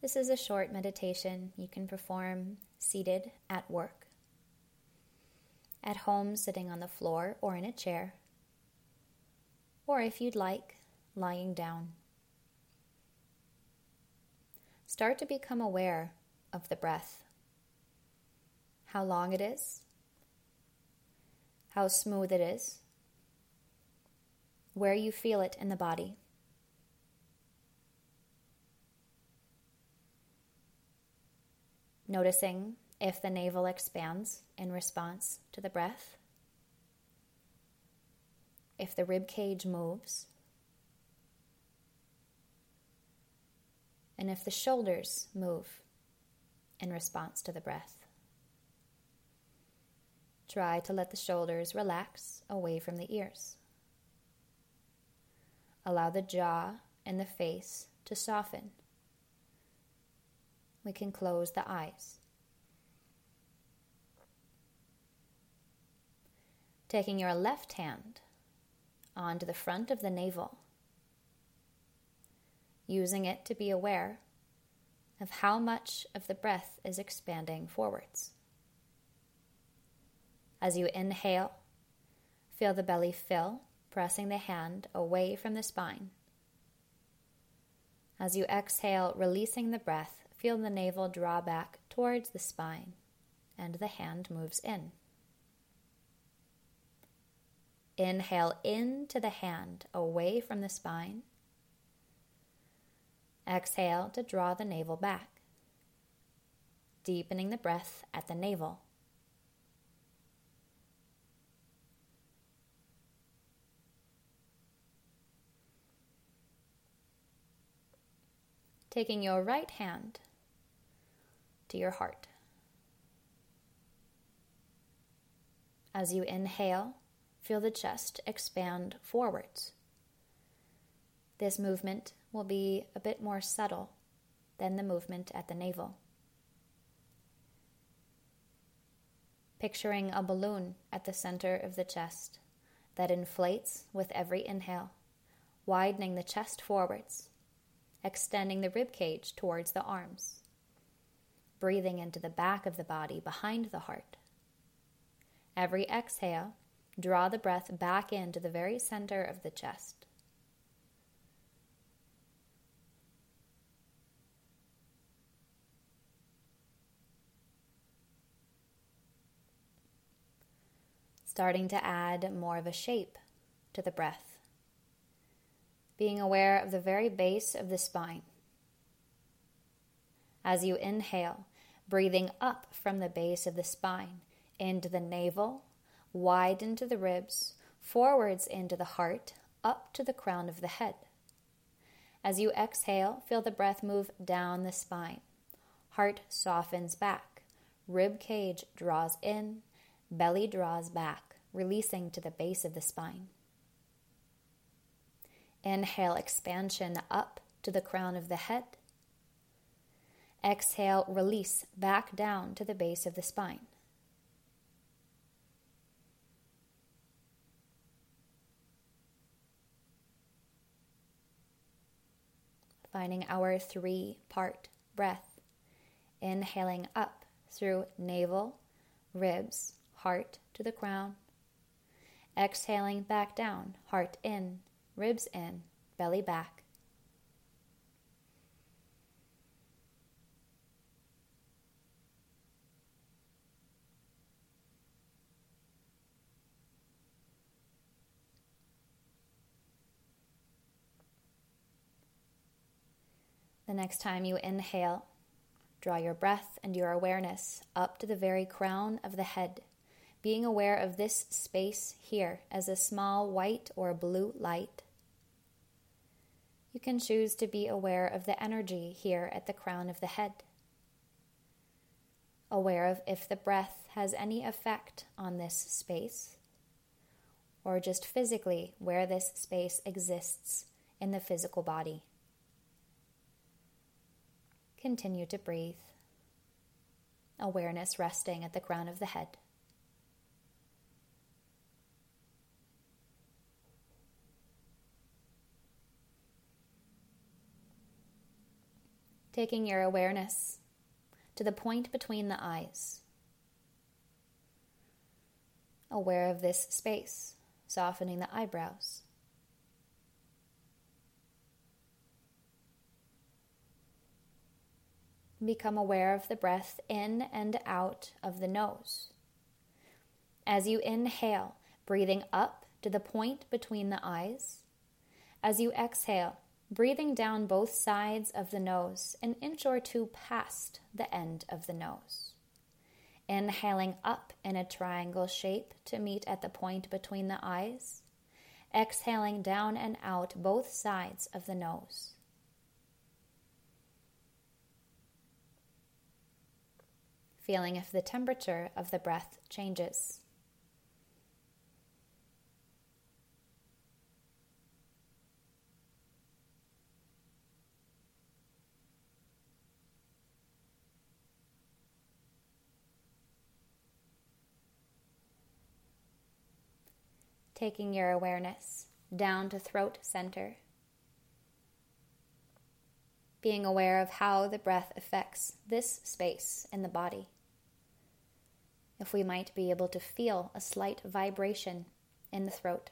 This is a short meditation. You can perform seated at work, at home, sitting on the floor or in a chair, or if you'd like, lying down. Start to become aware of the breath, how long it is, how smooth it is, where you feel it in the body. Noticing if the navel expands in response to the breath, if the rib cage moves, and if the shoulders move in response to the breath. Try to let the shoulders relax away from the ears. Allow the jaw and the face to soften. We can close the eyes. Taking your left hand onto the front of the navel, using it to be aware of how much of the breath is expanding forwards. As you inhale, feel the belly fill pressing the hand away from the spine. As you exhale, releasing the breath, feel the navel draw back towards the spine and the hand moves in. Inhale into the hand, away from the spine. Exhale to draw the navel back, deepening the breath at the navel. taking your right hand to your heart. As you inhale, feel the chest expand forwards. This movement will be a bit more subtle than the movement at the navel. Picturing a balloon at the center of the chest that inflates with every inhale, widening the chest forwards extending the rib cage towards the arms, breathing into the back of the body behind the heart. Every exhale, draw the breath back into the very center of the chest. Starting to add more of a shape to the breath being aware of the very base of the spine. As you inhale, breathing up from the base of the spine into the navel, wide into the ribs, forwards into the heart, up to the crown of the head. As you exhale, feel the breath move down the spine. Heart softens back. Rib cage draws in. Belly draws back, releasing to the base of the spine. Inhale, expansion up to the crown of the head. Exhale, release back down to the base of the spine. Finding our three part breath. Inhaling up through navel, ribs, heart to the crown. Exhaling back down, heart in, ribs in, belly back. The next time you inhale, draw your breath and your awareness up to the very crown of the head, being aware of this space here as a small white or blue light you can choose to be aware of the energy here at the crown of the head. Aware of if the breath has any effect on this space, or just physically where this space exists in the physical body. Continue to breathe. Awareness resting at the crown of the head. Taking your awareness to the point between the eyes. Aware of this space, softening the eyebrows. Become aware of the breath in and out of the nose. As you inhale, breathing up to the point between the eyes. As you exhale, breathing down both sides of the nose, an inch or two past the end of the nose. Inhaling up in a triangle shape to meet at the point between the eyes. Exhaling down and out both sides of the nose. Feeling if the temperature of the breath changes. Taking your awareness down to throat center. Being aware of how the breath affects this space in the body if we might be able to feel a slight vibration in the throat.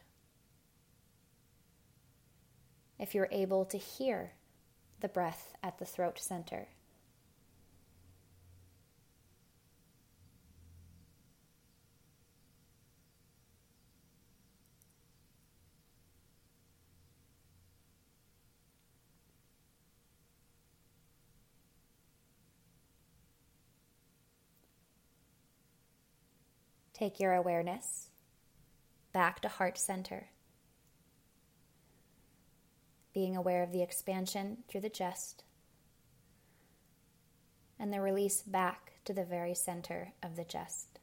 If you're able to hear the breath at the throat center. Take your awareness back to heart center. Being aware of the expansion through the chest and the release back to the very center of the chest.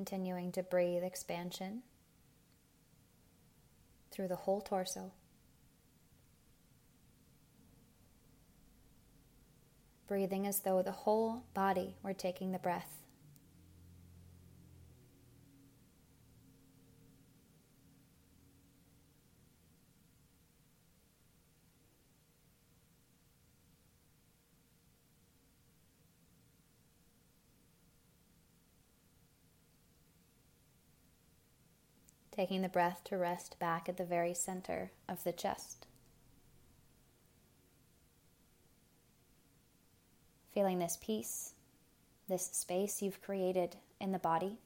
Continuing to breathe expansion through the whole torso. Breathing as though the whole body were taking the breath. Taking the breath to rest back at the very center of the chest. Feeling this peace, this space you've created in the body,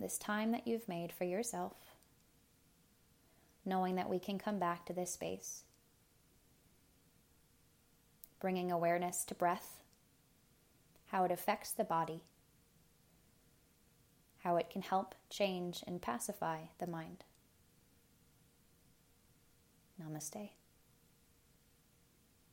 this time that you've made for yourself, knowing that we can come back to this space. Bringing awareness to breath, how it affects the body how it can help change and pacify the mind. Namaste.